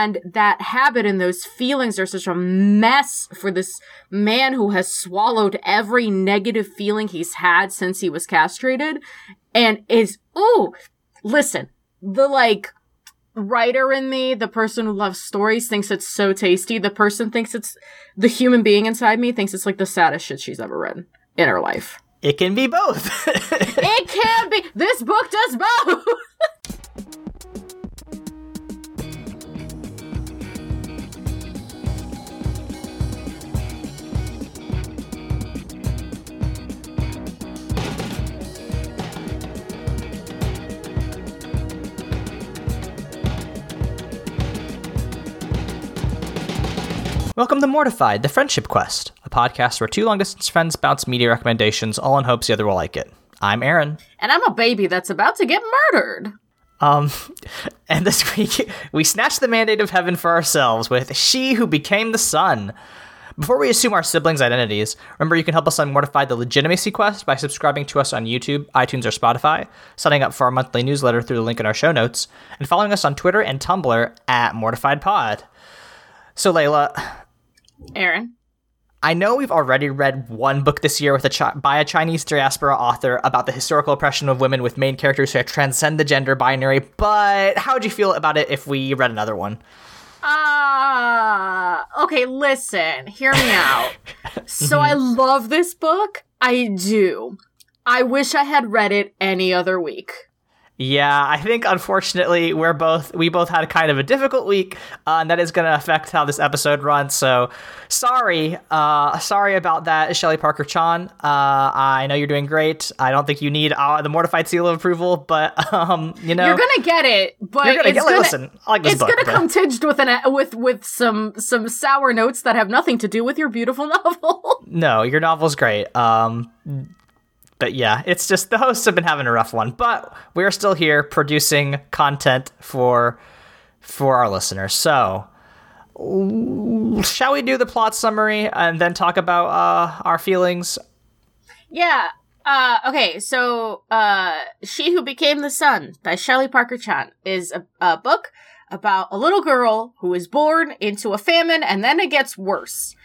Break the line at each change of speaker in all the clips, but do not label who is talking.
And that habit and those feelings are such a mess for this man who has swallowed every negative feeling he's had since he was castrated and is, oh, listen, the like, writer in me, the person who loves stories, thinks it's so tasty. The person thinks it's the human being inside me thinks it's like the saddest shit she's ever read in her life.
It can be both.
it can be. This book does both.
Welcome to Mortified, the Friendship Quest, a podcast where two long distance friends bounce media recommendations, all in hopes the other will like it. I'm Aaron.
And I'm a baby that's about to get murdered.
Um, and this week we snatched the mandate of heaven for ourselves with She Who Became the Sun. Before we assume our siblings' identities, remember you can help us on Mortified the Legitimacy Quest by subscribing to us on YouTube, iTunes, or Spotify, signing up for our monthly newsletter through the link in our show notes, and following us on Twitter and Tumblr at MortifiedPod. So, Layla,
Aaron.
I know we've already read one book this year with a chi- by a Chinese diaspora author about the historical oppression of women with main characters who transcend the gender binary, but how would you feel about it if we read another one?
Ah, uh, okay, listen, hear me out. so I love this book. I do. I wish I had read it any other week.
Yeah, I think unfortunately we're both we both had kind of a difficult week, uh, and that is going to affect how this episode runs. So, sorry, uh, sorry about that, Shelley Parker Chan. Uh, I know you're doing great. I don't think you need uh, the mortified seal of approval, but um, you know
you're gonna get it. But
you're gonna
get.
Gonna, listen, I like this
it's
book,
gonna
but...
come tinged with an with with some some sour notes that have nothing to do with your beautiful novel.
no, your novel's great. Um, but yeah, it's just the hosts have been having a rough one, but we're still here producing content for for our listeners. So, shall we do the plot summary and then talk about uh, our feelings?
Yeah. Uh, okay, so uh, She Who Became the Sun by Shelley Parker Chan is a, a book about a little girl who is born into a famine and then it gets worse.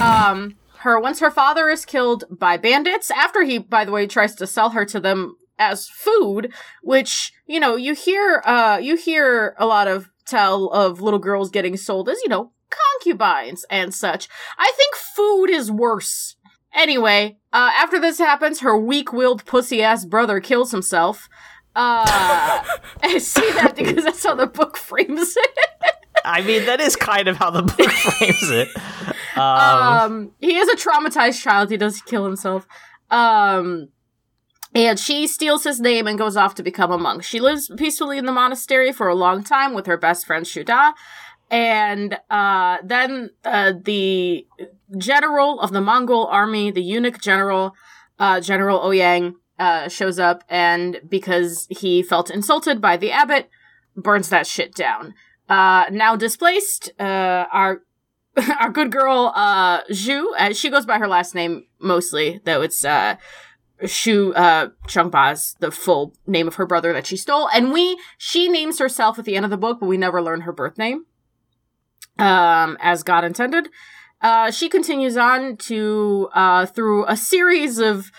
Um, her once her father is killed by bandits after he by the way tries to sell her to them as food which you know you hear uh you hear a lot of tell of little girls getting sold as you know concubines and such. I think food is worse. Anyway uh after this happens her weak-willed pussy-ass brother kills himself. Uh i see that because that's how the book frames it.
I mean, that is kind of how the book frames it.
Um, um, he is a traumatized child. He does kill himself. Um, and she steals his name and goes off to become a monk. She lives peacefully in the monastery for a long time with her best friend Xu Da. And uh, then uh, the general of the Mongol army, the eunuch general, uh, General Ouyang, uh, shows up and because he felt insulted by the abbot, burns that shit down. Uh, now displaced, uh, our our good girl uh Zhu, uh, she goes by her last name mostly, though it's uh Zhu uh the full name of her brother that she stole. And we she names herself at the end of the book, but we never learn her birth name. Um, as God intended. Uh she continues on to uh through a series of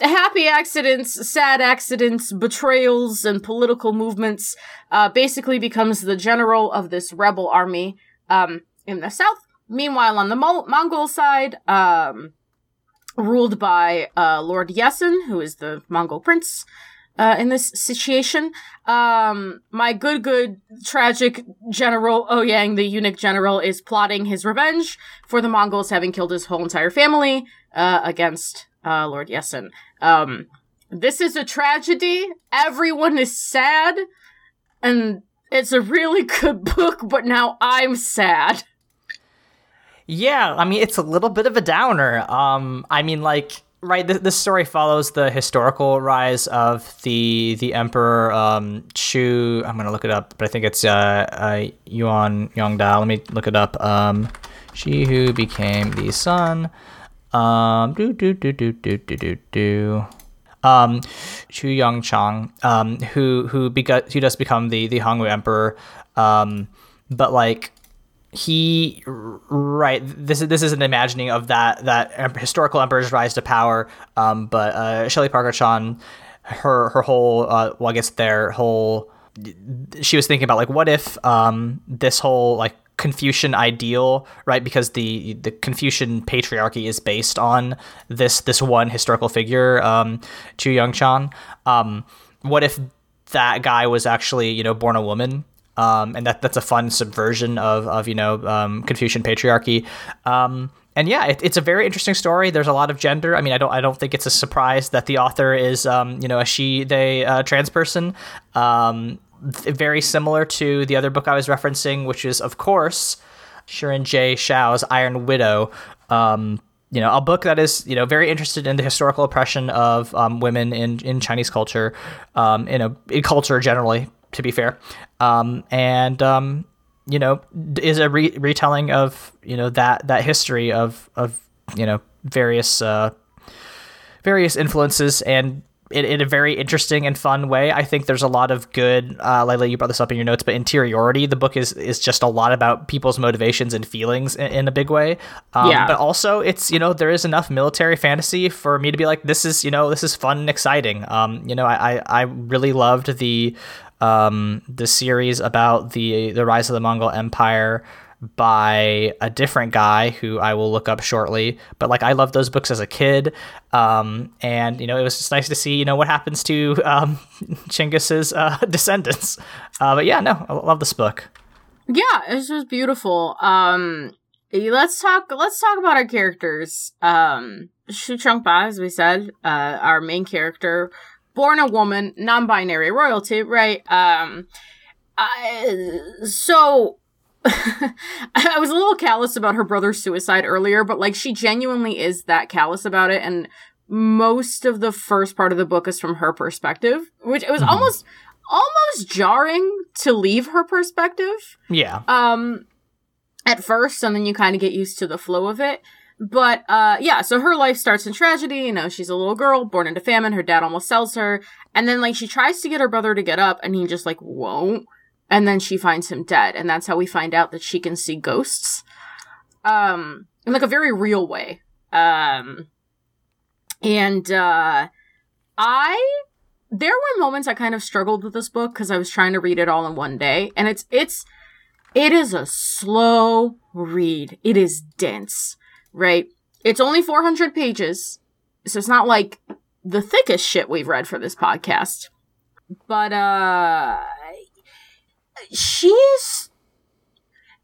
happy accidents, sad accidents, betrayals, and political movements, uh, basically becomes the general of this rebel army um, in the south. Meanwhile, on the Mo- Mongol side, um, ruled by uh, Lord Esen, who is the Mongol prince. Uh, in this situation, um, my good, good, tragic general Ouyang, the eunuch general, is plotting his revenge for the Mongols having killed his whole entire family uh, against uh, Lord Esen. Um, this is a tragedy. Everyone is sad, and it's a really good book. But now I'm sad.
Yeah, I mean it's a little bit of a downer. Um, I mean, like, right, th- this story follows the historical rise of the the emperor um, Zhu. I'm gonna look it up, but I think it's uh, uh Yuan Yongda. Let me look it up. Um, she who became the sun. Um, do do do do do do do do. Um, Zhu Yuanzhang, um, who who begot who does become the the Hongwu emperor. Um, but like he right this is this is an imagining of that that historical emperor's rise to power um, but uh, Shelley Parker Chan her her whole uh, well I guess their whole she was thinking about like what if um, this whole like Confucian ideal, right? Because the the Confucian patriarchy is based on this this one historical figure, um, Chu Young Chan. Um, what if that guy was actually you know born a woman? Um, and that that's a fun subversion of of you know um, Confucian patriarchy. Um, and yeah, it, it's a very interesting story. There's a lot of gender. I mean, I don't I don't think it's a surprise that the author is um, you know a she they uh, trans person. Um, very similar to the other book I was referencing, which is, of course, Xiran Jay Zhao's Iron Widow. Um, you know, a book that is, you know, very interested in the historical oppression of um, women in, in Chinese culture, um, in a in culture generally, to be fair, um, and um, you know, is a re- retelling of you know that that history of of you know various uh, various influences and in, in, a very interesting and fun way. I think there's a lot of good. Uh, Layla, you brought this up in your notes, but interiority. The book is is just a lot about people's motivations and feelings in, in a big way. Um, yeah. But also, it's you know there is enough military fantasy for me to be like, this is you know this is fun and exciting. Um, you know, I I, I really loved the um the series about the the rise of the Mongol Empire by a different guy who I will look up shortly. But like I loved those books as a kid, um, and you know it was just nice to see you know what happens to um, Chinggis's uh, descendants. Uh, but yeah, no, I love this book.
Yeah, it's just beautiful. Um, let's talk. Let's talk about our characters. Um, Zhu Chongba, as we said, uh, our main character, born a woman, non-binary royalty, right? Um, I, so I was a little callous about her brother's suicide earlier, but like she genuinely is that callous about it, and most of the first part of the book is from her perspective, which it was mm-hmm. almost almost jarring to leave her perspective.
Yeah.
Um at first, and then you kind of get used to the flow of it. But uh yeah, so her life starts in tragedy, you know, she's a little girl born into famine, her dad almost sells her, and then like she tries to get her brother to get up and he just like won't and then she finds him dead and that's how we find out that she can see ghosts um in like a very real way. Um and uh i there were moments i kind of struggled with this book because i was trying to read it all in one day and it's it's it is a slow read. It is dense right it's only 400 pages so it's not like the thickest shit we've read for this podcast but uh she is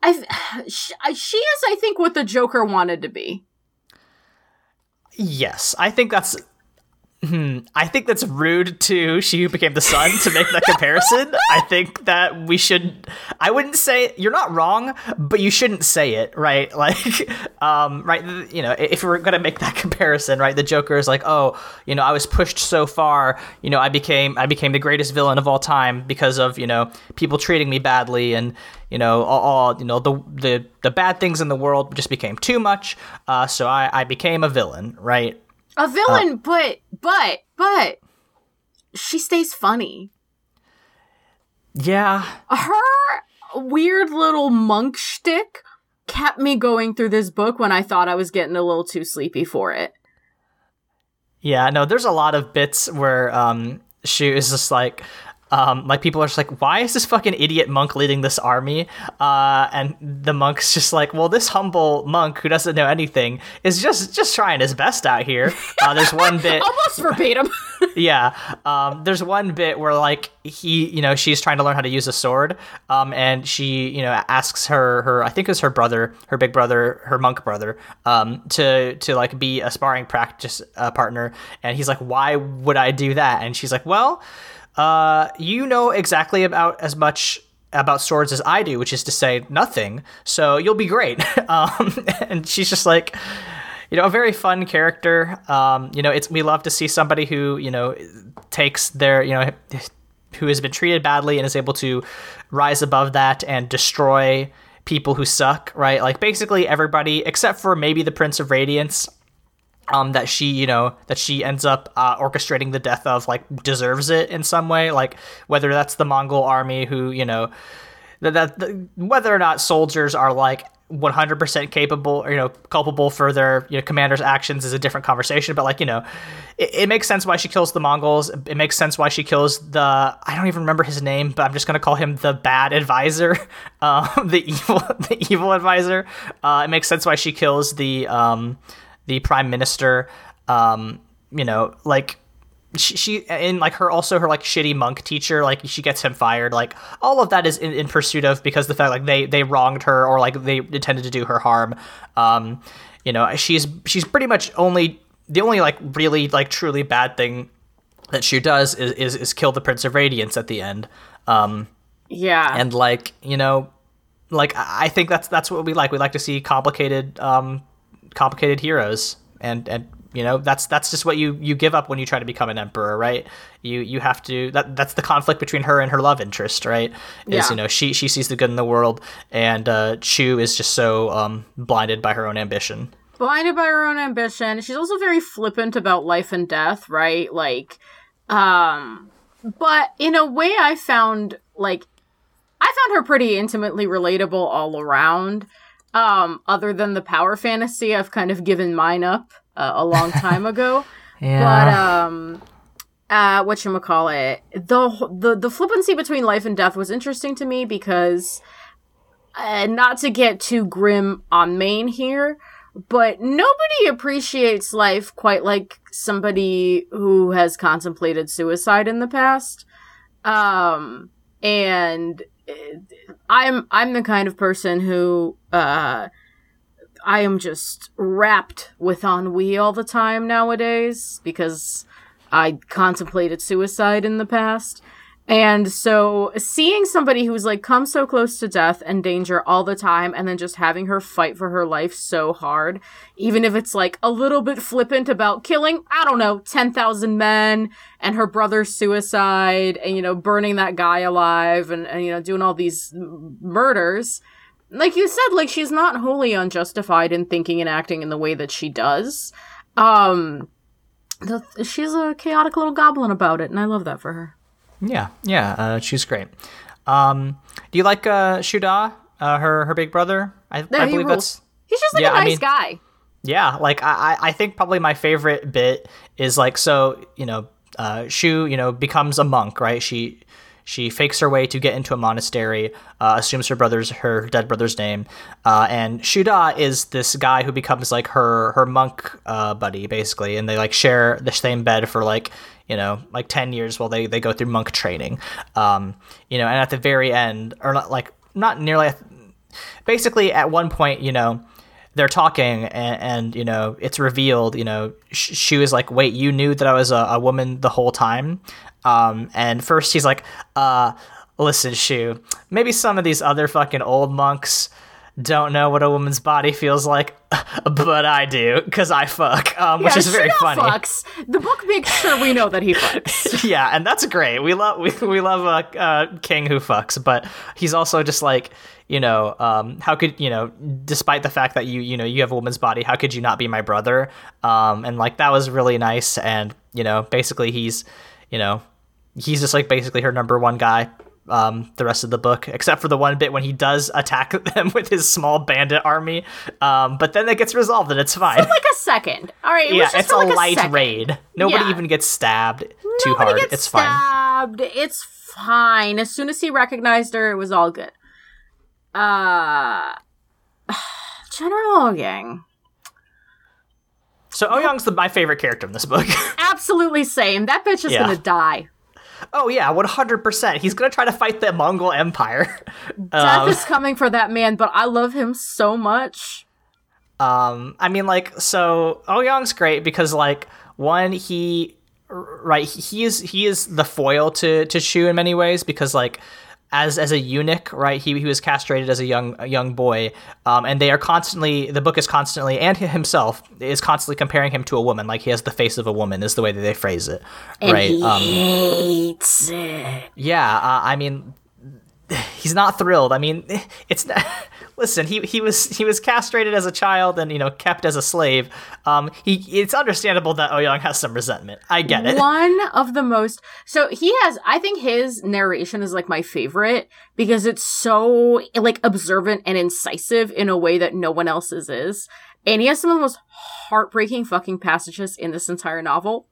I she, she is I think what the Joker wanted to be.
Yes, I think that's Hmm. I think that's rude to She Who Became the Sun to make that comparison. I think that we should. I wouldn't say you're not wrong, but you shouldn't say it, right? Like, um, right? You know, if we're gonna make that comparison, right? The Joker is like, oh, you know, I was pushed so far. You know, I became I became the greatest villain of all time because of you know people treating me badly and you know all, all you know the the the bad things in the world just became too much. Uh, so I I became a villain, right?
A villain, uh, but but but she stays funny.
Yeah.
Her weird little monk shtick kept me going through this book when I thought I was getting a little too sleepy for it.
Yeah, no, there's a lot of bits where um she is just like, um, like people are just like, why is this fucking idiot monk leading this army? Uh, and the monk's just like, well, this humble monk who doesn't know anything is just just trying his best out here. Uh, there's one bit
almost verbatim.
yeah, um, there's one bit where like he, you know, she's trying to learn how to use a sword, um, and she, you know, asks her her I think it was her brother, her big brother, her monk brother, um, to to like be a sparring practice uh, partner, and he's like, why would I do that? And she's like, well uh, you know exactly about as much about swords as I do, which is to say nothing. So you'll be great. um, and she's just like, you know, a very fun character. Um, you know, it's we love to see somebody who you know takes their you know who has been treated badly and is able to rise above that and destroy people who suck. Right, like basically everybody except for maybe the Prince of Radiance um, that she, you know, that she ends up uh, orchestrating the death of, like, deserves it in some way. Like, whether that's the Mongol army who, you know, that, that, whether or not soldiers are like 100% capable or you know culpable for their you know commander's actions is a different conversation. But like you know it, it, makes sense why she kills the mongols. It makes sense why she kills the i don't even remember his name but i'm just going to call him the bad advisor um, the evil the evil advisor. Uh, it makes sense why she kills the um, the prime minister um, you know like she, she and like her also her like shitty monk teacher like she gets him fired. Like all of that is in, in pursuit of because the fact like they they wronged her or like they intended to do her harm. Um you know she's she's pretty much only the only like really like truly bad thing that she does is is, is kill the prince of radiance at the end. Um
yeah.
and like you know like i think that's that's what we like. We like to see complicated um complicated heroes. And and you know that's that's just what you you give up when you try to become an emperor right? You you have to that that's the conflict between her and her love interest right? Is yeah. you know she she sees the good in the world and uh Zhu is just so um blinded by her own ambition.
Blinded by her own ambition. She's also very flippant about life and death right? Like um but in a way i found like i found her pretty intimately relatable all around um other than the power fantasy i've kind of given mine up uh, a long time ago. yeah. But um, uh, what you call it? The the the flippancy between life and death was interesting to me because, uh, not to get too grim on main here, but nobody appreciates life quite like somebody who has contemplated suicide in the past. Um, and I'm I'm the kind of person who uh I am just wrapped with ennui all the time nowadays because I contemplated suicide in the past. And so seeing somebody who's like come so close to death and danger all the time and then just having her fight for her life so hard, even if it's like a little bit flippant about killing, I don't know, 10,000 men and her brother's suicide and, you know, burning that guy alive and, and you know, doing all these murders like you said, like she's not wholly unjustified in thinking and acting in the way that she does. Um, the, she's a chaotic little goblin about it, and I love that for her.
Yeah, yeah, uh, she's great. Um, do you like uh, Xu Da, uh, her her big brother? I, I believe that's
he's just like yeah, a nice I mean, guy.
Yeah, like I I think probably my favorite bit is like so you know uh, Zhu you know becomes a monk right she she fakes her way to get into a monastery, uh, assumes her brother's her dead brother's name, uh, and Xu Da is this guy who becomes like her her monk uh, buddy basically, and they like share the same bed for like you know like ten years while they they go through monk training. Um, you know, and at the very end, or not like not nearly, basically at one point, you know they're talking and, and, you know it's revealed you know sh- she was like wait you knew that i was a, a woman the whole time um, and first he's like, uh, listen, Zhu, maybe some of these other fucking old monks don't know what a woman's body feels like, but I do because I fuck, um, which is very funny.
Fucks. The book makes sure we know that he fucks.
yeah, and that's great. We love we, we love a, a, king who fucks, but he's also just like you know, um, how could you know, despite the fact that you you know you have a woman's body, how could you not be my brother? Um, and like that was really nice, and you know, basically he's you know he's just like basically her number one guy um, the rest of the book, except for the one bit when he does attack them with his small bandit army. Um, but then it gets resolved and it's fine.
For like a second. All right. It yeah, it's a like light a raid.
Nobody yeah. even gets stabbed too Nobody hard. it's
stabbed. fine. It's fine. As soon as he recognized her, it was all good. Uh, General Ouyang.
So Ouyang's the, my favorite character in this book.
Absolutely same. That bitch is yeah. gonna die.
Oh yeah, one hundred percent. He's gonna try to fight the Mongol Empire.
Death um, is coming for that man, but I love him so much.
Um, I mean, like, so Oh Ouyang's great because, like, one, he, right, he is he is the foil to to Zhu in many ways because, like, as as a eunuch, right? He, he was castrated as a young a young boy, um, and they are constantly the book is constantly and himself is constantly comparing him to a woman, like he has the face of a woman, is the way that they phrase it,
and right? He um, hates it.
Yeah, uh, I mean, he's not thrilled. I mean, it's listen, he he was he was castrated as a child and you know kept as a slave. Um, he it's understandable that Ouyang has some resentment. I get it.
One of the most so he has. I think his narration is like my favorite because it's so like observant and incisive in a way that no one else's is, and he has some of the most heartbreaking fucking passages in this entire novel.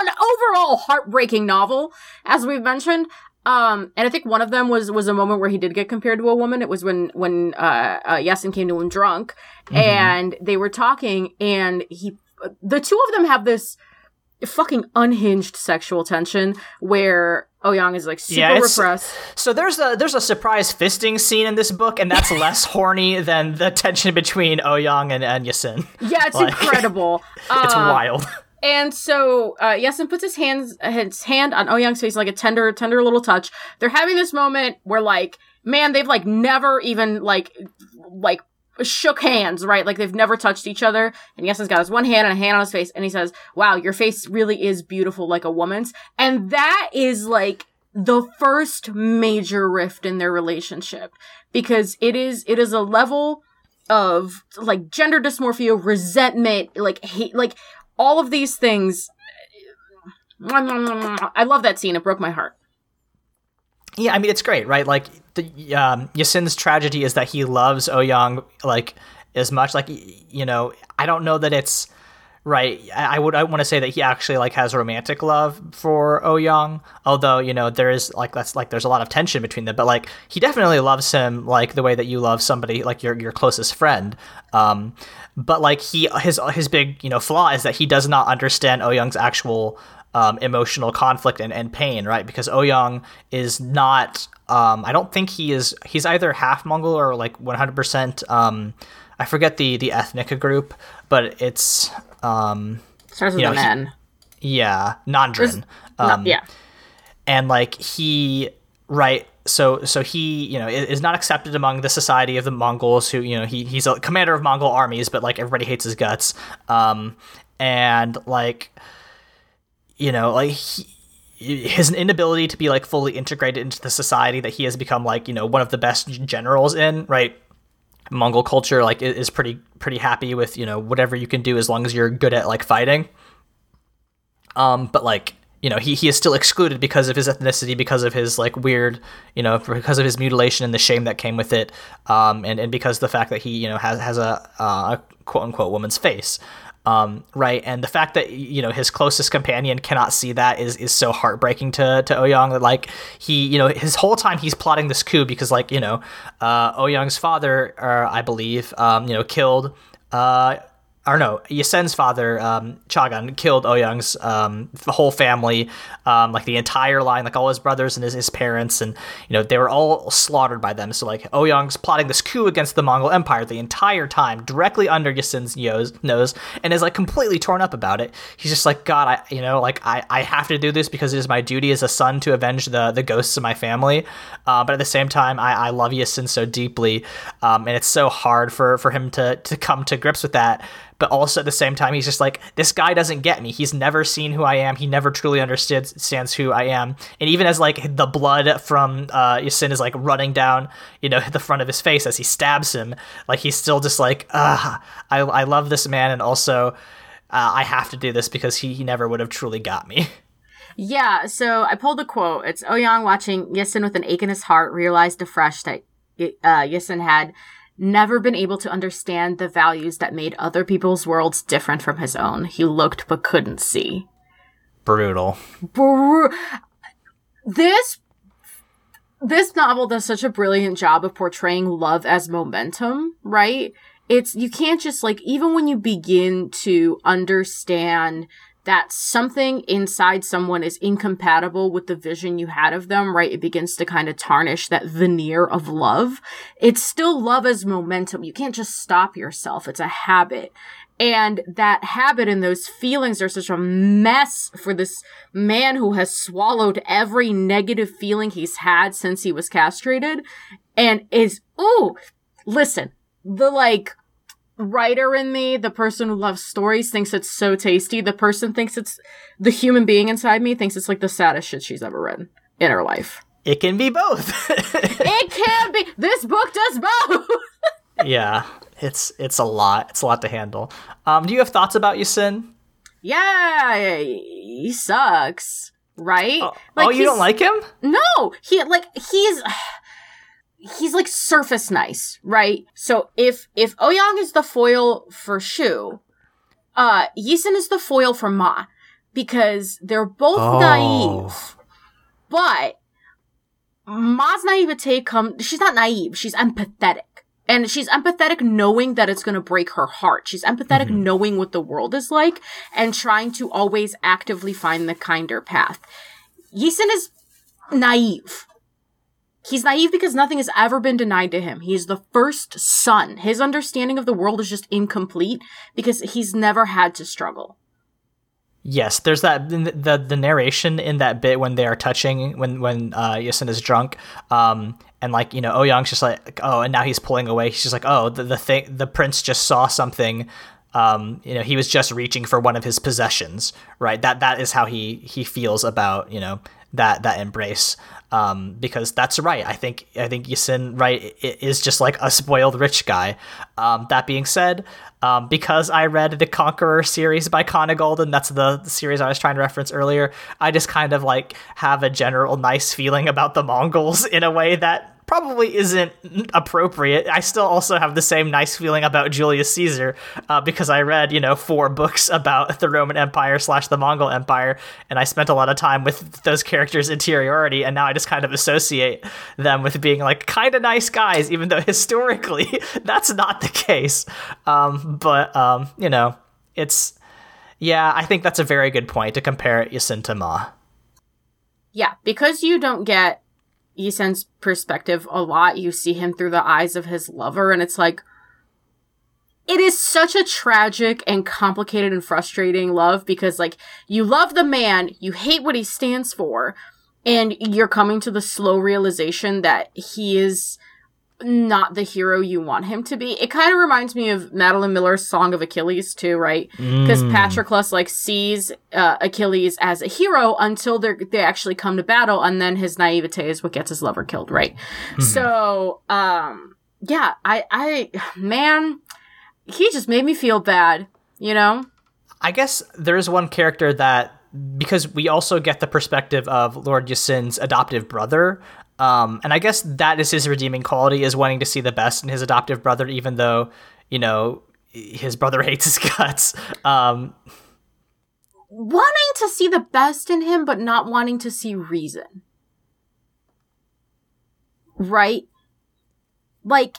An overall heartbreaking novel, as we've mentioned. Um, and I think one of them was was a moment where he did get compared to a woman. It was when when uh, uh Esen came to him drunk, mm-hmm. and they were talking, and he, the two of them have this fucking unhinged sexual tension where Ouyang is like super yeah, repressed.
So there's a there's a surprise fisting scene in this book, and that's less horny than the tension between Ouyang and, and Esen.
Yeah, it's like, incredible.
it's uh, wild.
And so uh, puts his hands his hand on Ouyang's face like a tender, tender little touch. They're having this moment where like, man, they've like never even like like shook hands, right? Like they've never touched each other. And Esen's got his one hand and a hand on his face, and he says, Wow, your face really is beautiful like a woman's. And that is like the first major rift in their relationship. Because it is it is a level of like gender dysmorphia, resentment, like hate like all of these things. I love that scene. It broke my heart.
Yeah, I mean it's great, right? Like the um, Esen's tragedy is that he loves Ouyang like as much. Like you know, I don't know that it's right. I, would I want to say that he actually like has romantic love for Ouyang, although you know there is like that's like there's a lot of tension between them. But like he definitely loves him like the way that you love somebody like your your closest friend. Um, but like he his his big you know flaw is that he does not understand Ouyang's actual um, emotional conflict and, and pain, right? Because Ouyang is not. Um, I don't think he is. He's either half Mongol or like 100%. Um, I forget the the ethnic group, but it's um,
starts with know, an N.
Yeah, Nanren.
Um, yeah,
and like he right so so he you know is not accepted among the society of the Mongols who you know he he's a commander of Mongol armies but like everybody hates his guts um and like you know like he, his inability to be like fully integrated into the society that he has become like you know one of the best generals in right Mongol culture like is pretty pretty happy with you know whatever you can do as long as you're good at like fighting. Um but like you know he, he is still excluded because of his ethnicity because of his like weird you know because of his mutilation and the shame that came with it um, and, and because the fact that he you know has, has a, uh, a quote unquote woman's face um, right and the fact that you know his closest companion cannot see that is is so heartbreaking to to Ouyang that like he you know his whole time he's plotting this coup because like you know uh, Ouyang's father uh, I believe um, you know killed uh, or no, Esen's father, um, Chaghan, killed Ouyang's um, whole family, um, like the entire line, like all his brothers and his, his parents, and you know they were all slaughtered by them. So like Ouyang's plotting this coup against the Mongol Empire the entire time, directly under Esen's nose, and is like completely torn up about it. He's just like, God, I, you know, like I, I have to do this because it is my duty as a son to avenge the the ghosts of my family. Uh, but at the same time, I, I love Esen so deeply, um, and it's so hard for for him to to come to grips with that but also at the same time he's just like this guy doesn't get me. He's never seen who i am. He never truly understands who i am. And even as like the blood from uh Esen is like running down you know the front of his face as he stabs him like he's still just like ah I, I love this man and also uh, i have to do this because he, he never would have truly got me.
Yeah so i pulled a quote. It's ouyang watching Esen with an ache in his heart realized afresh that uh, Esen had never been able to understand the values that made other people's worlds different from his own. He looked but couldn't see.
Brutal.
Bru- this this novel does such a brilliant job of portraying love as momentum, right? It's you can't just like even when you begin to understand that something inside someone is incompatible with the vision you had of them, right? It begins to kind of tarnish that veneer of love. It's still love as momentum. You can't just stop yourself. It's a habit. And that habit and those feelings are such a mess for this man who has swallowed every negative feeling he's had since he was castrated and is, ooh, listen, the like, writer in me, the person who loves stories, thinks it's so tasty. The person thinks it's the human being inside me thinks it's like the saddest shit she's ever read in her life.
It can be both.
it can be. This book does both.
yeah, it's it's a lot. It's a lot to handle. Um, do you have thoughts about Esen?
Yeah, he sucks, right?
Oh, like, oh you don't like him?
No, he like he's he's like surface nice, right? So if if Ouyang is the foil for Zhu, uh, Esen is the foil for Ma because they're both oh. naive, but Ma's naivete come. She's not naive. She's empathetic. And she's empathetic knowing that it's going to break her heart. She's empathetic mm-hmm. knowing what the world is like and trying to always actively find the kinder path. Esen is naive. He's naive because nothing has ever been denied to him. He's the first son. His understanding of the world is just incomplete because he's never had to struggle.
Yes, there's that the the narration in that bit when they are touching when when uh, Esen is drunk, um, and like you know Ouyang's just like oh, and now he's pulling away. He's just like oh, the the thing the prince just saw something. Um, you know, he was just reaching for one of his possessions, right? That that is how he he feels about you know that that embrace um, because that's right. I think I think Esen right is just like a spoiled rich guy. Um, that being said, um, because I read the Conqueror series by Conn Iggulden, that's the series I was trying to reference earlier. I just kind of like have a general nice feeling about the Mongols in a way that probably isn't appropriate. I still also have the same nice feeling about Julius Caesar uh, because I read, you know, four books about the Roman Empire slash the Mongol Empire, and I spent a lot of time with those characters' interiority, and now I just kind of associate them with being like kind of nice guys, even though historically that's not the case. Um, but um, you know, it's yeah, I think that's a very good point to compare Esen to Ma.
Yeah, because you don't get Esen's perspective a lot. You see him through the eyes of his lover, and it's like, it is such a tragic and complicated and frustrating love because, like, you love the man, you hate what he stands for, and you're coming to the slow realization that he is not the hero you want him to be. It kind of reminds me of Madeline Miller's Song of Achilles too, right? Because mm. Patroclus like sees uh, Achilles as a hero until they they actually come to battle, and then his naivete is what gets his lover killed, right? Mm-hmm. So, um, yeah, I, I, man, he just made me feel bad, you know.
I guess there is one character that because we also get the perspective of Lord Esen's adoptive brother, um, and I guess that is his redeeming quality is wanting to see the best in his adoptive brother, even though, you know, his brother hates his guts. Um,
wanting to see the best in him, but not wanting to see reason. Right? Like,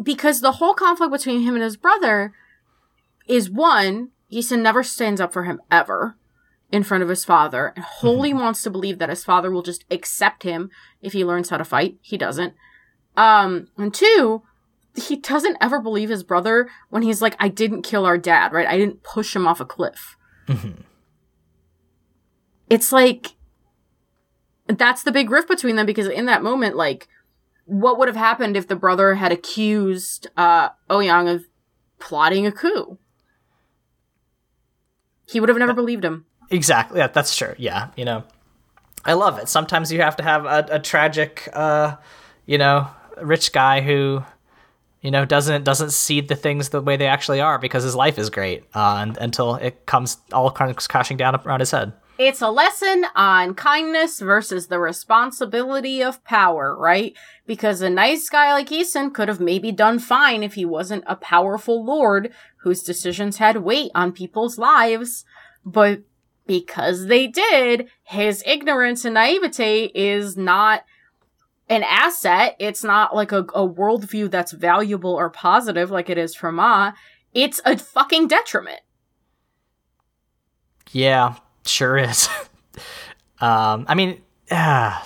because the whole conflict between him and his brother is one, Esen never stands up for him ever in front of his father and wholly mm-hmm. wants to believe that his father will just accept him if he learns how to fight. He doesn't. Um, and two, he doesn't ever believe his brother when he's like, I didn't kill our dad, right? I didn't push him off a cliff. Mm-hmm. It's like, that's the big rift between them because in that moment, like, what would have happened if the brother had accused, uh, Ouyang of plotting a coup? He would have never believed him.
Exactly. Yeah, that's true. Yeah, you know, I love it. Sometimes you have to have a, a tragic, uh, you know, rich guy who, you know, doesn't doesn't see the things the way they actually are because his life is great uh, and, until it comes all crashing down around his head.
It's a lesson on kindness versus the responsibility of power, right? Because a nice guy like Esen could have maybe done fine if he wasn't a powerful lord whose decisions had weight on people's lives. But because they did, his ignorance and naivete is not an asset. It's not like a, a worldview that's valuable or positive like it is for Ma. It's a fucking detriment.
Yeah, sure is. um, I mean, uh,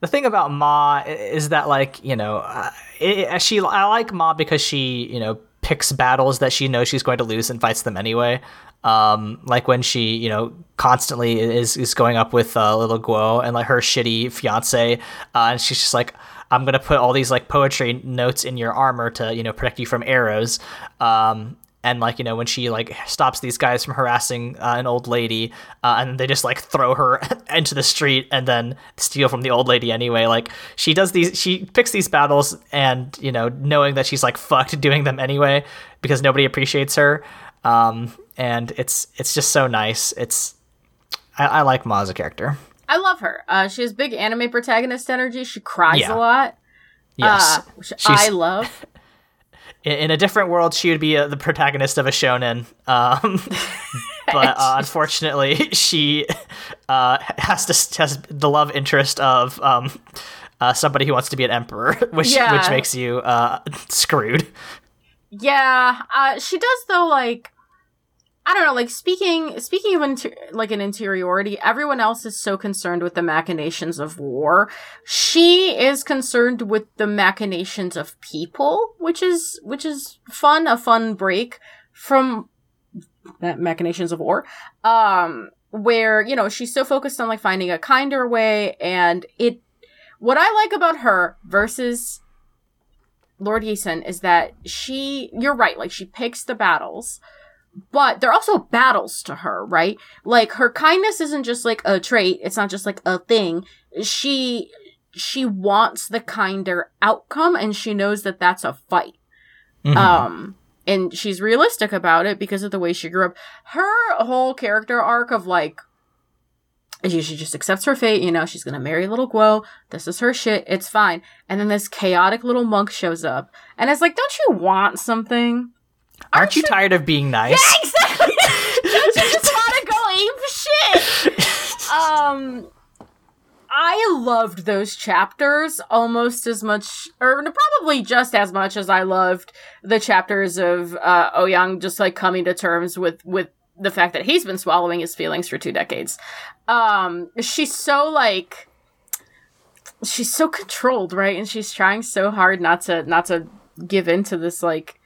the thing about Ma is that, like, you know, uh, it, she I like Ma because she, you know, picks battles that she knows she's going to lose and fights them anyway. Um, like when she, you know, constantly is is going up with uh, little Guo and like her shitty fiance, uh, and she's just like, I'm gonna put all these like poetry notes in your armor to you know protect you from arrows. Um, and like you know when she like stops these guys from harassing uh, an old lady uh, and they just like throw her into the street and then steal from the old lady anyway like she does these she picks these battles and you know knowing that she's like fucked doing them anyway because nobody appreciates her um, and it's it's just so nice it's i, I like ma as a character
I love her. Uh, she has big anime protagonist energy. She cries
Yeah.
a lot,
yes
uh, I love.
In, in a different world she would be uh, the protagonist of a shonen um, but uh, unfortunately she uh, has to has the love interest of um, uh, somebody who wants to be an emperor which
Yeah.
which makes you uh, screwed
Yeah, uh, she does though. Like, I don't know. Like speaking speaking of inter- like an interiority, everyone else is so concerned with the machinations of war. She is concerned with the machinations of people, which is which is fun. A fun break from that machinations of war. Um, where you know she's so focused on like finding a kinder way, and it. What I like about her versus Lord Esen is that she, you're right, like she picks the battles, but they're also battles to her, right? Like her kindness isn't just like a trait, it's not just like a thing. She, she wants the kinder outcome and she knows that that's a fight.
Mhm.
Um, and she's realistic about it because of the way she grew up. Her whole character arc of like, she, she just accepts her fate, you know, she's gonna marry little Guo, this is her shit, it's fine. And then this chaotic little monk shows up, and it's like, don't you want something?
Aren't you tired of being nice Yeah,
Exactly! don't you just wanna go ape shit? Um, I loved those chapters almost as much, or probably just as much as I loved the chapters of uh, Ouyang just like coming to terms with with the fact that he's been swallowing his feelings for two decades. Um, she's so like, she's so controlled, right? And she's trying so hard not to not to give in to this like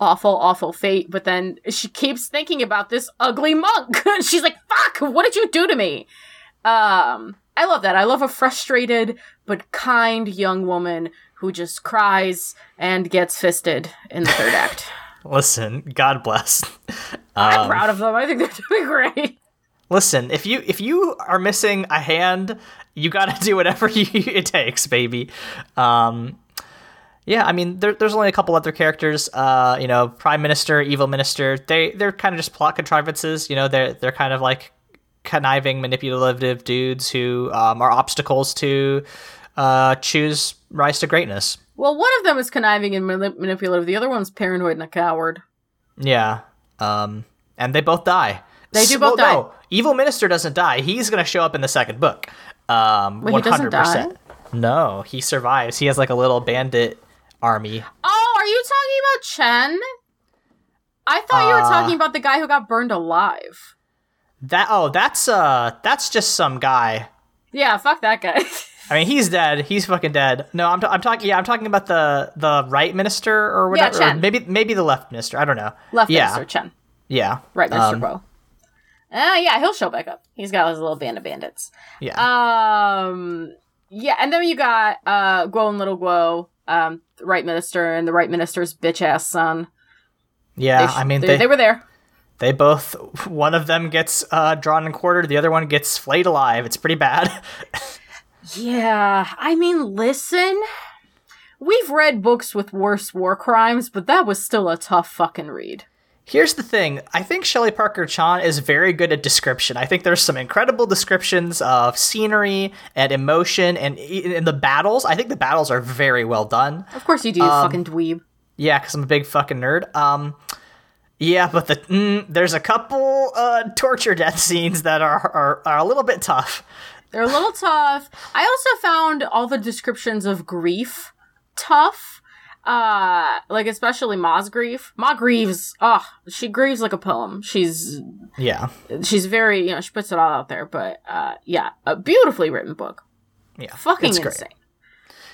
awful, awful fate. But then she keeps thinking about this ugly monk. she's like, "Fuck! What did you do to me?" Um, I love that. I love a frustrated but kind young woman who just cries and gets fisted in the third act.
listen god bless
I'm
Um,
proud of them. I think they're doing great.
Listen, if you if you are missing a hand, you got to do whatever you, it takes, baby. Um, yeah, I mean, there, there's only a couple other characters. Uh, you know, Prime Minister, Evil Minister. They they're kind of just plot contrivances. You know, they're they're kind of like conniving, manipulative dudes who um, are obstacles to uh, Zhu's rise to greatness.
Well, one of them is conniving and manip- manipulative. The other one's paranoid and a coward.
Yeah, um, and they both die.
They do both
well, No, Evil Minister doesn't die. He's gonna show up in the second book. Um,
he doesn't
100%. No, he survives. He has like a little bandit army.
Oh, are you talking about Chen? I thought you were
Uh,
talking about the guy who got burned alive.
That oh, that's uh, that's just some guy.
Yeah, fuck that guy.
I mean, he's dead. He's fucking dead. No, I'm, t- I'm talking. Yeah, I'm talking about the the right minister or whatever. or
Chen.
maybe maybe the left minister. I don't know.
Left
yeah,
Minister Chen.
Yeah.
Right Minister
Um,
Bo. Uh, yeah, he'll show back up. He's got his little band of bandits.
Yeah.
Um, yeah, and then you got uh, Guo and Little Guo, um, the right minister and the right minister's bitch ass son.
yeah.
Sh-
I mean,
they,
they,
they were there.
they both. One of them gets uh, drawn and quartered. The other one gets flayed alive. It's pretty bad.
Yeah, I mean, listen. We've read books with worse war crimes, but that was still a tough fucking read.
Here's the thing. I think Shelley Parker Chan is very good at description. I think there's some incredible descriptions of scenery and emotion and in the battles. I think the battles are very well done.
Of course you do, you fucking dweeb.
Yeah, because I'm a big fucking nerd. Um, yeah, but the mm, there's a couple uh, torture death scenes that are, are are a little bit tough.
They're a little tough. I also found all the descriptions of grief tough. Uh, like especially Ma's grief. Ma grieves. Oh, she grieves like a poem. She's
Yeah,
she's very you know she puts it all out there. But uh, yeah, a beautifully written book.
yeah,
Fucking
it's great.
insane.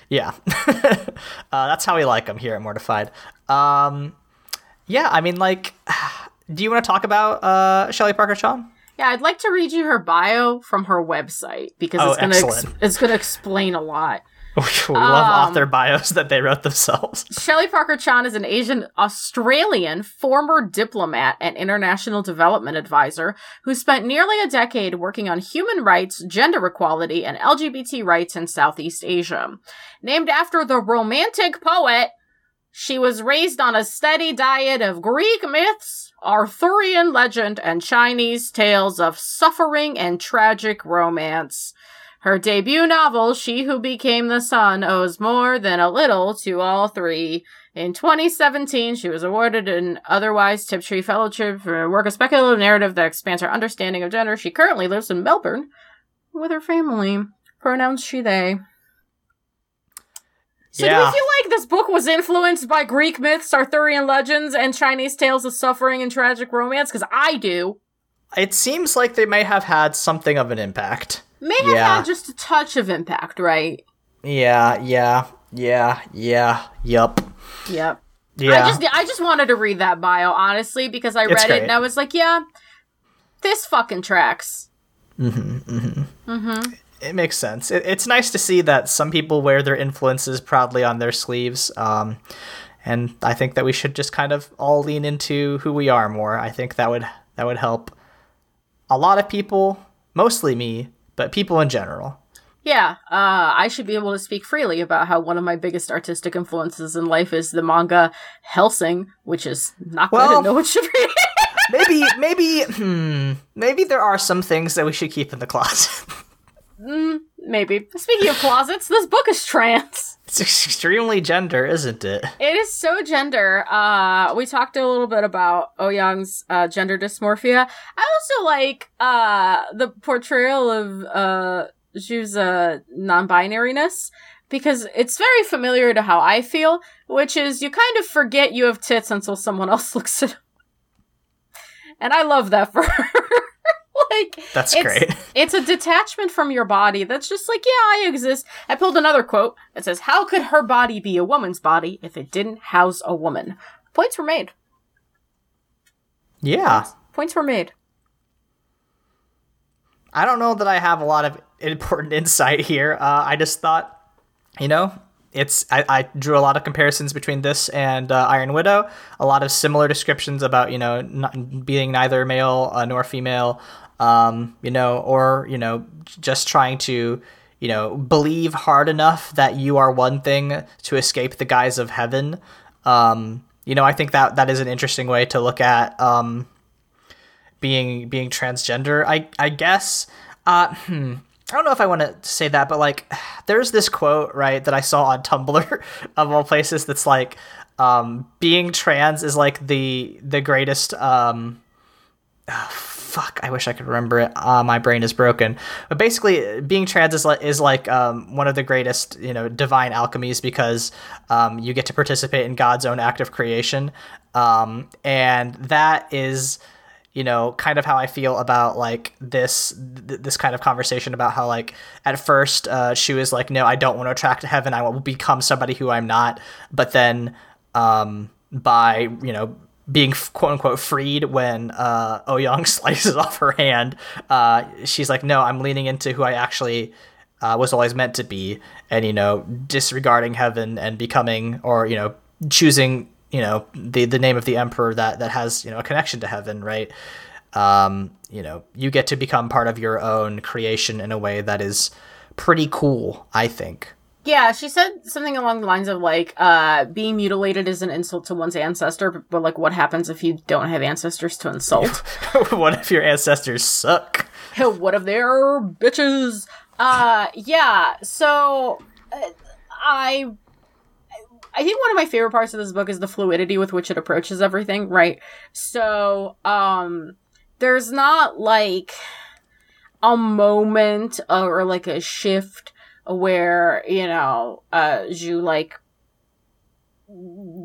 Yeah, uh, that's how we like them here at Mortified. Um, yeah, I mean, like, do you want to talk about uh, Shelley Parker Chan?
Yeah, I'd like to read you her bio from her website because
Oh,
it's gonna ex- it's gonna explain a lot.
We love um, author bios that they wrote themselves.
Shelley Parker Chan is an Asian Australian former diplomat and international development advisor who spent nearly a decade working on human rights, gender equality, and LGBT rights in Southeast Asia. Named after the Romantic poet, she was raised on a steady diet of Greek myths, Arthurian legend, and Chinese tales of suffering and tragic romance. Her debut novel, She Who Became the Sun, owes more than a little to all three. In 2017, she was awarded an otherwise Tiptree Fellowship for a work of speculative narrative that expands her understanding of gender. She currently lives in Melbourne with her family. Pronouns she, they. So yeah. do we feel like this book was influenced by Greek myths, Arthurian legends, and Chinese tales of suffering and tragic romance? Because I do.
It seems like they may have had something of an impact.
May have yeah. had just a touch of impact, right?
Yeah, yeah, yeah, yeah, yup.
Yep. Yeah. I just I just wanted to read that bio, honestly, because I read it and I was like, yeah, this fucking tracks.
Mm-hmm. Mm-hmm. Mm-hmm it makes sense. It, it's nice to see that some people wear their influences proudly on their sleeves. Um, and I think that we should just kind of all lean into who we are more. I think that would that would help a lot of people, mostly me, but people in general.
Yeah, uh, I should be able to speak freely about how one of my biggest artistic influences in life is the manga Hellsing, which is not well, good and no one should read.
maybe, maybe, hmm, maybe there are some things that we should keep in the closet.
Mm, maybe. Speaking of closets, this book is trans.
It's extremely gender, isn't it?
It is so gender. Uh, we talked a little bit about Ouyang's uh, gender dysmorphia. I also like uh, the portrayal of uh, Zhu's uh, non-binariness because it's very familiar to how I feel, which is you kind of forget you have tits until someone else looks at them. And I love that for her. Like
that's
it's,
great.
It's a detachment from your body that's just like, yeah, I exist. I pulled another quote that says, "How could her body be a woman's body if it didn't house a woman?" Points were made.
Yeah.
Points, points were made.
I don't know that I have a lot of important insight here. Uh, I just thought, you know, it's I, I, drew a lot of comparisons between this and uh, Iron Widow. A lot of similar descriptions about you know being neither male uh, nor female, um, you know, or you know just trying to you know believe hard enough that you are one thing to escape the guise of heaven. Um, you know, I think that that is an interesting way to look at um, being being transgender. I I guess. Uh, hmm. I don't know if I want to say that, but like, there's this quote right that I saw on Tumblr of all places that's like, um, being trans is like the the greatest. Um, fuck, I wish I could remember it. Uh, my brain is broken. But basically, being trans is like is like um, one of the greatest, you know, divine alchemies because um, you get to participate in God's own act of creation, um, and that is you know kind of how i feel about like this th- this kind of conversation about how like at first uh, she was like no i don't want to attract to heaven i will become somebody who i'm not but then um, by you know being quote unquote freed when uh, Ouyang slices off her hand, uh, she's like, "No, I'm leaning into who I actually uh, was always meant to be," and you know, disregarding heaven and becoming, or you know, choosing you know the the name of the emperor that that has you know a connection to heaven right? Um, you know you get to become part of your own creation in a way that is pretty cool i think
yeah she said something along the lines of like uh, being mutilated is an insult to one's ancestor but, but like what happens if you don't have ancestors to insult?
What if your ancestors suck?
What if they're bitches? Uh yeah so uh, i I think one of my favorite parts of this book is the fluidity with which it approaches everything, right? So, um, there's not like a moment or like a shift where, you know, uh, Zhu like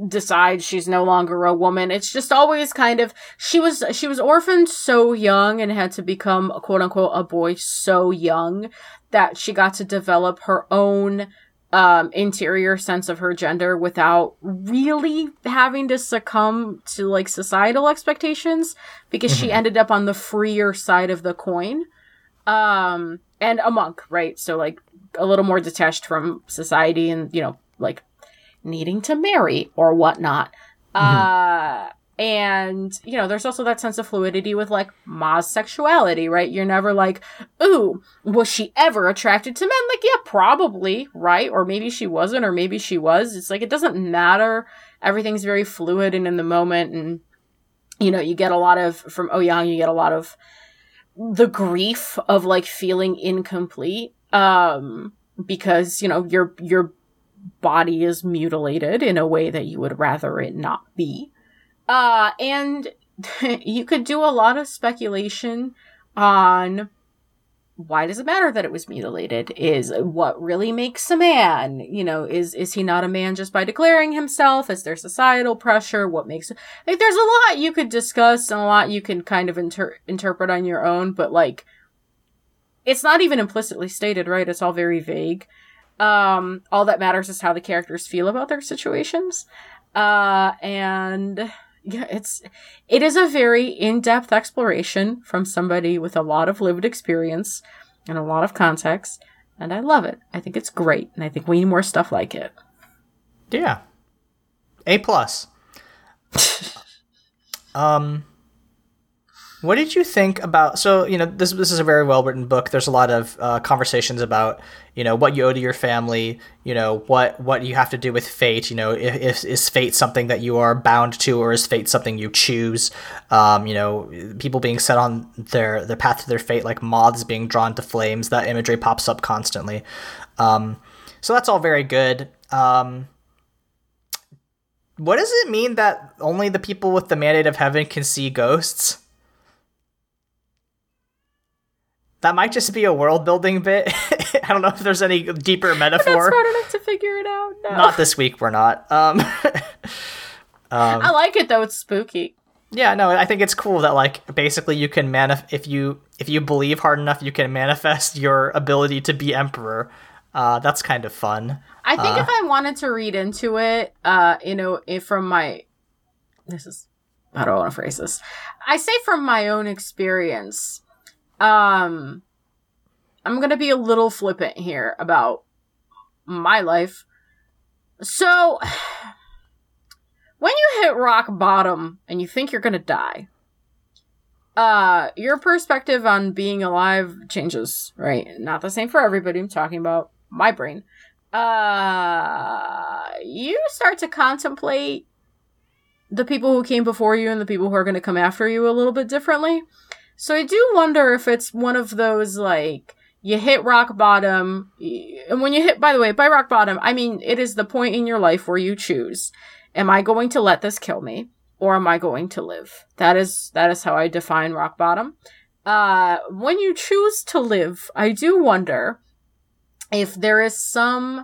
decides she's no longer a woman. It's just always kind of she was she was orphaned so young and had to become a quote unquote a boy so young that she got to develop her own um, interior sense of her gender without really having to succumb to like societal expectations because mm-hmm. she ended up on the freer side of the coin. Um, and a monk, right? So like a little more detached from society and you know like needing to marry or whatnot. Mm-hmm. Uh, and you know, there's also that sense of fluidity with like Ma's sexuality, right? You're never like, ooh, was she ever attracted to men? Like, yeah, probably, right? Or maybe she wasn't, or maybe she was. It's like it doesn't matter. Everything's very fluid and in the moment, and you know, you get a lot of from Ouyang, you get a lot of the grief of like feeling incomplete. Um, because, you know, your your body is mutilated in a way that you would rather it not be. Uh, and you could do a lot of speculation on why does it matter that it was mutilated? Is what really makes a man? You know, is is he not a man just by declaring himself? Is there societal pressure? What makes like there's a lot you could discuss and a lot you can kind of inter- interpret on your own, but like it's not even implicitly stated, right? It's all very vague. Um, all that matters is how the characters feel about their situations. Uh, and yeah, it's it is a very in-depth exploration from somebody with a lot of lived experience and a lot of context, and I love it. I think it's great, and I think we need more stuff like it.
Yeah. A plus. um what did you think about? So you know, this this is a very well written book. There's a lot of uh, conversations about you know what you owe to your family. You know what what you have to do with fate. You know, if, if is fate something that you are bound to, or is fate something you choose? Um, you know, people being set on their their path to their fate, like moths being drawn to flames. That imagery pops up constantly. Um, so that's all very good. Um, what does it mean that only the people with the mandate of heaven can see ghosts? That might just be a world building bit. I don't know if there's any deeper metaphor. We're
not smart enough to figure it out. No.
Not this week. We're not. Um,
um, I like it though. It's spooky.
Yeah, no, I think it's cool that like basically you can manif- if you if you believe hard enough, you can manifest your ability to be emperor. Uh, that's kind of fun.
I think uh, if I wanted to read into it, uh, you know, if from my this is I don't want to phrase this? I say from my own experience um, I'm gonna be a little flippant here about my life. So, when you hit rock bottom and you think you're gonna die, uh, your perspective on being alive changes, right? Not the same for everybody. I'm talking about my brain. Uh, you start to contemplate the people who came before you and the people who are going to come after you a little bit differently. So I do wonder if it's one of those like you hit rock bottom and when you hit by the way by rock bottom I mean it is the point in your life where you choose am I going to let this kill me or am I going to live? That is that is how I define rock bottom. Uh when you choose to live I do wonder if there is some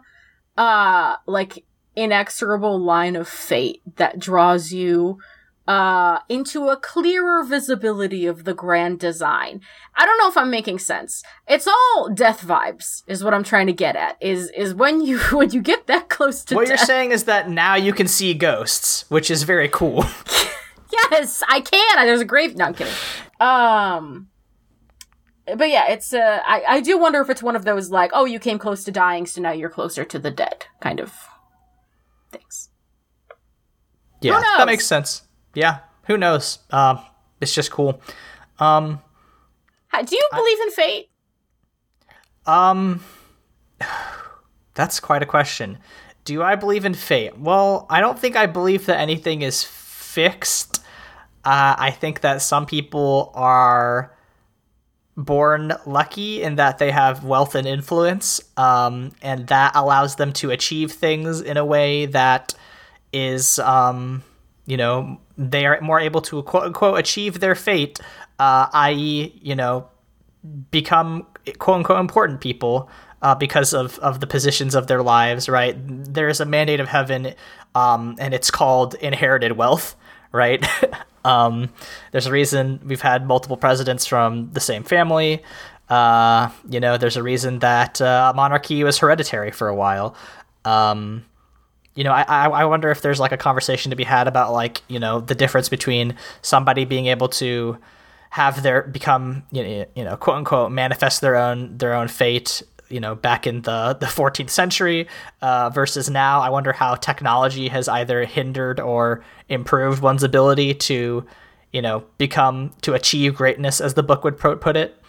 uh like inexorable line of fate that draws you uh, into a clearer visibility of the grand design. I don't know if I'm making sense. It's all death vibes, is what I'm trying to get at. Is is when you when you get that close to
what
death.
you're saying is that now you can see ghosts, which is very cool.
yes, I can. There's a grave. No, I'm kidding. Um. But yeah, it's uh, I, I do wonder if it's one of those like, oh, you came close to dying, so now you're closer to the dead kind of things.
Yeah, that makes sense yeah, who knows? Uh, it's just cool. Um,
do you believe I, in fate?
Um, that's quite a question. Do I believe in fate? Well, I don't think I believe that anything is fixed. Uh, I think that some people are born lucky in that they have wealth and influence, um, and that allows them to achieve things in a way that is, um, you know, they are more able to quote unquote achieve their fate, uh, i.e., you know, become quote unquote important people uh, because of, of the positions of their lives, right? There is a mandate of heaven, um, and it's called inherited wealth, right? um, there's a reason we've had multiple presidents from the same family. Uh, you know, there's a reason that uh, monarchy was hereditary for a while. Um, you know, I, I wonder if there's like a conversation to be had about like, you know, the difference between somebody being able to have their become, you know, you know, quote unquote, manifest their own their own fate, you know back in the the 14th century uh, versus now. I wonder how technology has either hindered or improved one's ability to you know become to achieve greatness, as the book would put it.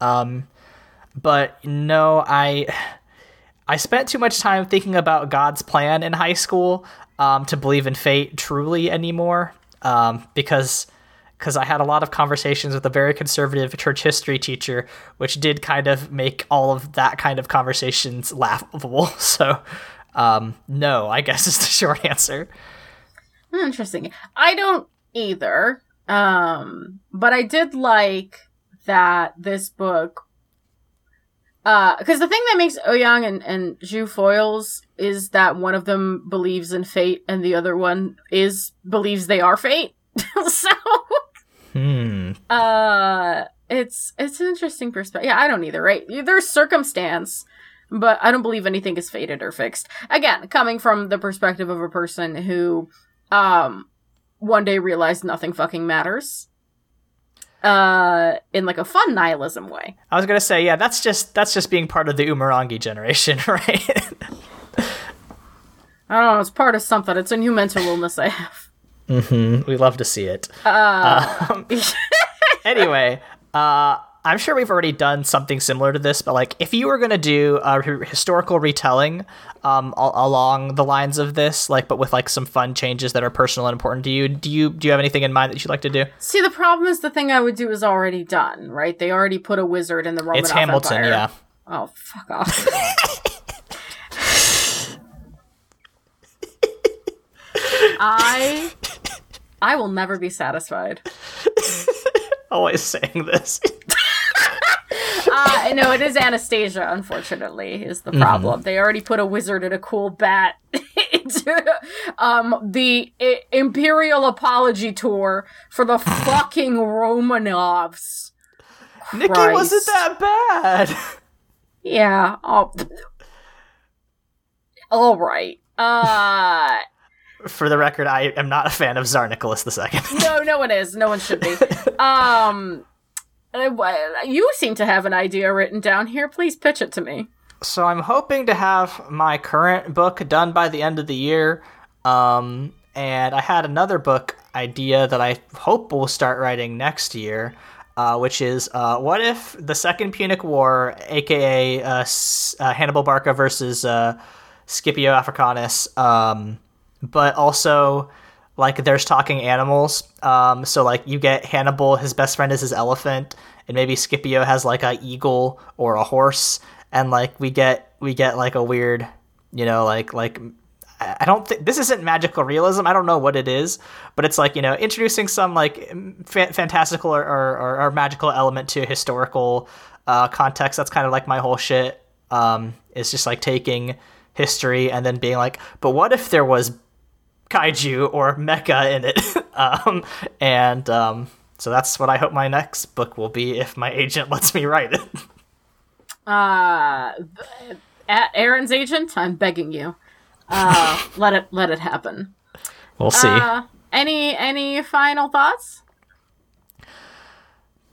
Um, but no, I I spent too much time thinking about God's plan in high school um, to believe in fate truly anymore um, because because I had a lot of conversations with a very conservative church history teacher, which did kind of make all of that kind of conversations laughable. So, um, no, I guess is the short answer.
Interesting. I don't either. Um, but I did like that this book because uh, the thing that makes Ouyang and, and Zhu foils is that one of them believes in fate and the other one is believes they are fate. so
Hmm.
Uh, it's it's an interesting perspective. Yeah, I don't either. Right? There's circumstance, but I don't believe anything is fated or fixed. Again, coming from the perspective of a person who, um, one day realized nothing fucking matters. Uh, in like a fun nihilism way.
I was gonna say, yeah, that's just that's just being part of the Umurangi generation, right?
I don't know. It's part of something. It's a new mental illness I have.
Mm-hmm. We love to see it.
Uh. Um,
anyway, uh, I'm sure we've already done something similar to this, but like if you were gonna do a historical retelling um, along the lines of this, like but with like some fun changes that are personal and important to you, do you do you have anything in mind that you'd like to do?
See, the problem is the thing I would do is already done, right? They already put a wizard in the Roman.
It's Hamilton,
Empire.
yeah.
Oh fuck off. I I will never be satisfied.
Always saying this.
uh, no, it is Anastasia, unfortunately, is the problem. Mm-hmm. They already put a wizard and a cool bat into um, the I- Imperial Apology Tour for the fucking Romanovs.
Nikki wasn't that bad.
Yeah. Oh. All right. Uh
for the record, I am not a fan of Tsar Nicholas II.
no, no one is. No one should be. Um, you seem to have an idea written down here. Please pitch it to me.
So I'm hoping to have my current book done by the end of the year. Um, and I had another book idea that I hope we'll start writing next year. Uh, which is uh, what if the Second Punic War, aka uh, uh, Hannibal Barca versus uh, Scipio Africanus, um, but also like there's talking animals. Um, so like you get Hannibal, his best friend is his elephant, and maybe Scipio has like a eagle or a horse, and like we get we get like a weird, you know, like like I don't think this isn't magical realism. I don't know what it is, but it's like you know introducing some like fa- fantastical or, or, or, magical element to historical uh, context. That's kind of like my whole shit. Um, it's just like taking history and then being like, but what if there was kaiju or mecha in it. um, and um, so that's what I hope my next book will be if my agent lets me write it.
Uh, at Aaron's agent, I'm begging you, uh, let it let it happen.
We'll see. Uh,
any any final thoughts?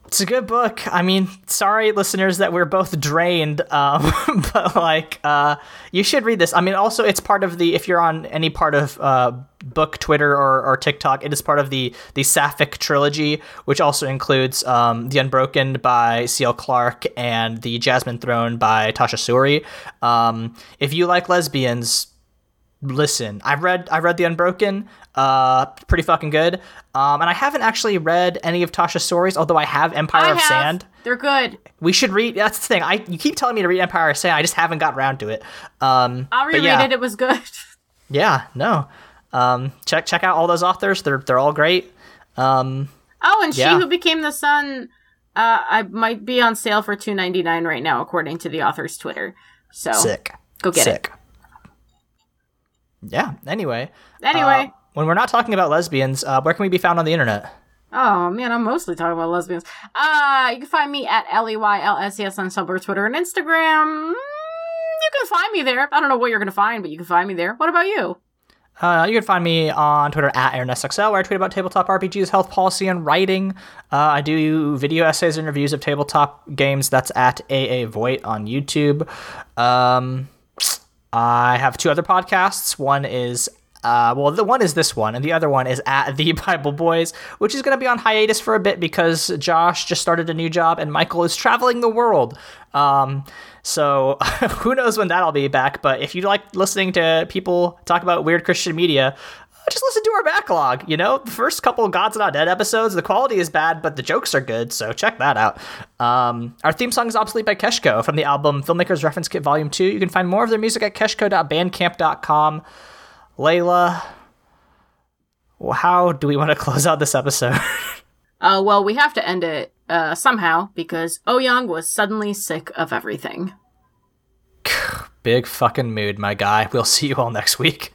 It's a good book. I mean, sorry, listeners, that we're both drained, um, but like, uh, you should read this. I mean, also, it's part of the. If you're on any part of uh, book Twitter or, or TikTok, it is part of the the Sapphic trilogy, which also includes um, the Unbroken by C.L. Clark and the Jasmine Throne by Tasha Suri. Um, if you like lesbians, listen i've read i read the unbroken uh pretty fucking good. Um and i haven't actually read any of tasha's stories although i have empire I of have. sand.
They're good.
We should read that's the thing i you keep telling me to read empire of sand i just haven't got around to it. Um
i'll reread yeah. it it was good.
Yeah no. Um check check out all those authors they're they're all great. Um
oh and yeah. she who became the sun uh i might be on sale for 2.99 right now according to the author's twitter. So
sick.
go get
sick. it yeah. Anyway.
Anyway.
Uh, when we're not talking about lesbians, uh, where can we be found on the internet?
Oh man, I'm mostly talking about lesbians. Uh, you can find me at L E Y L S E S on Tumblr, Twitter, and Instagram. Mm, you can find me there. I don't know what you're gonna find, but you can find me there. What about you?
Uh, you can find me on Twitter at AaronSXL, where I tweet about tabletop RPGs, health policy, and writing. Uh, I do video essays and reviews of tabletop games. That's at AA Voigt on YouTube. Um, I have two other podcasts. One is uh, well, the one is this one, and the other one is at the Bible Boys, which is going to be on hiatus for a bit because Josh just started a new job and Michael is traveling the world. Um, so who knows when that'll be back? But if you like listening to people talk about weird Christian media, just listen to our backlog. You know, the first couple of Gods Not Dead episodes, the quality is bad, but the jokes are good, so check that out. Um, our theme song is Obsolete by Keshko from the album Filmmakers Reference Kit Volume 2. You can find more of their music at keshko.bandcamp.com. Layla, how do we want to close out this episode?
uh, well, we have to end it uh, somehow because Ouyang was suddenly sick of everything.
Big fucking mood, my guy. We'll see you all next week.